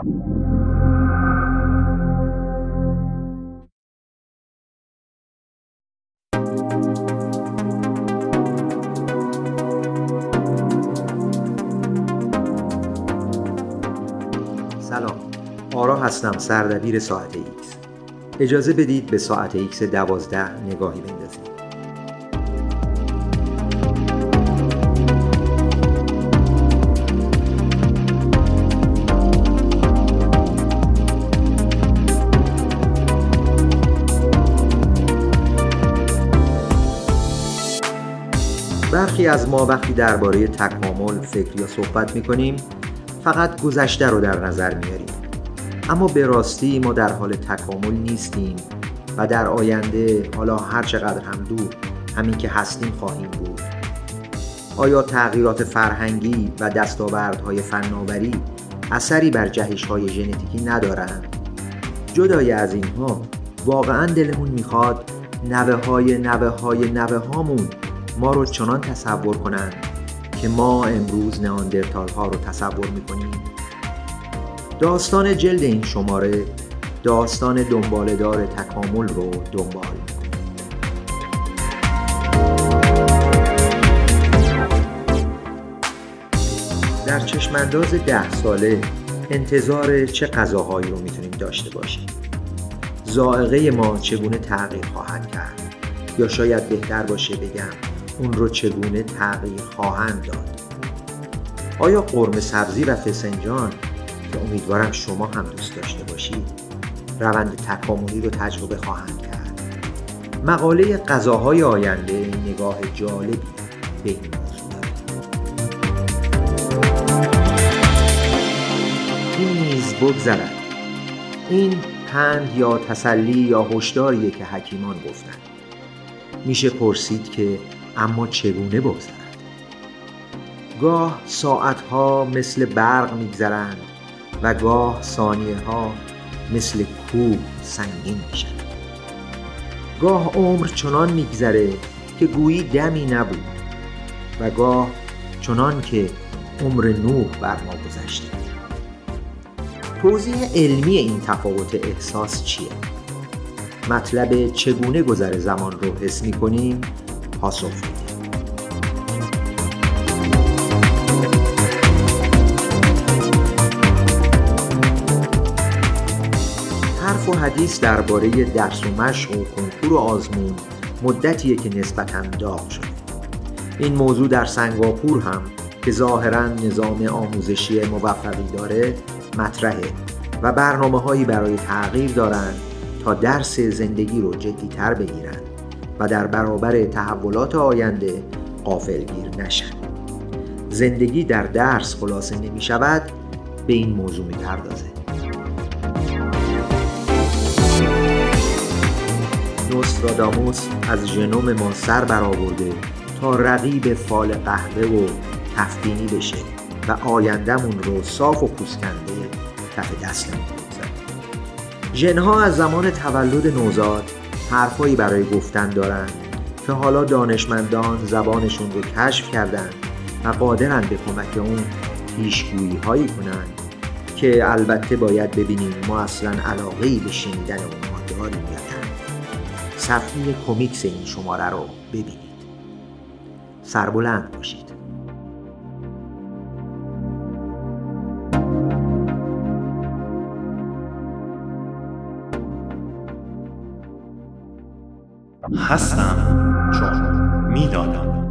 سلام. آرا هستم سردبیر ساعت ایکس. اجازه بدید به ساعت ایکس دوازده نگاهی بندازیم. برخی از ما وقتی درباره تکامل فکر یا صحبت می‌کنیم فقط گذشته رو در نظر میاریم اما به راستی ما در حال تکامل نیستیم و در آینده حالا هر چقدر هم دور همین که هستیم خواهیم بود. آیا تغییرات فرهنگی و دستاوردهای فناوری اثری بر جهش های ژنتیکی ندارند؟ جدای از اینها واقعا دلمون می‌خواد نوه های نوه های نوه هامون ما رو چنان تصور کنند که ما امروز نئاندرتال ها رو تصور می‌کنیم. داستان جلد این شماره داستان دنبالدار تکامل رو دنبال در چشمانداز ده ساله انتظار چه غذاهایی رو می‌تونیم داشته باشیم؟ زائقه ما چگونه تغییر خواهد کرد؟ یا شاید بهتر باشه بگم اون رو چگونه تغییر خواهند داد؟ آیا قرم سبزی و فسنجان که امیدوارم شما هم دوست داشته باشید روند تکاملی رو تجربه خواهند کرد؟ مقاله غذاهای آینده نگاه جالبی به این موضوع این نیز بگذرد. این پند یا تسلی یا هشداریه که حکیمان گفتند. میشه پرسید که اما چگونه بگذرد؟ گاه ساعتها مثل برق میگذرند و گاه ثانیه ها مثل کوه سنگین میشن گاه عمر چنان میگذره که گویی دمی نبود و گاه چنان که عمر نوح بر ما گذشته. توضیح علمی این تفاوت احساس چیه؟ مطلب چگونه گذر زمان رو حس می کنیم پاسخ. حرف و حدیث درباره درس و مشق و کنکور و آزمون مدتیه که نسبتا داغ شده. این موضوع در سنگاپور هم که ظاهرا نظام آموزشی موفقی داره مطرحه و برنامه هایی برای تغییر دارند تا درس زندگی رو جدیتر بگیرن. و در برابر تحولات آینده قافلگیر نشن. زندگی در درس خلاصه نمی شود به این موضوع می پردازه. نوستراداموس از ژنوم ما سر برآورده تا رقیب فال قهوه و تفدینی بشه و آیندهمون رو صاف و پوسکنده کف دستمون بگذاره. ژنها از زمان تولد نوزاد حرفایی برای گفتن دارند که حالا دانشمندان زبانشون رو کشف کردند و قادرن به کمک اون پیشگویی هایی کنند که البته باید ببینیم ما اصلا علاقه ای به شنیدن اونها داریم یا نه. صفحه کمیکس این شماره رو ببینید. سربلند باشید. هستم چون می‌دانم.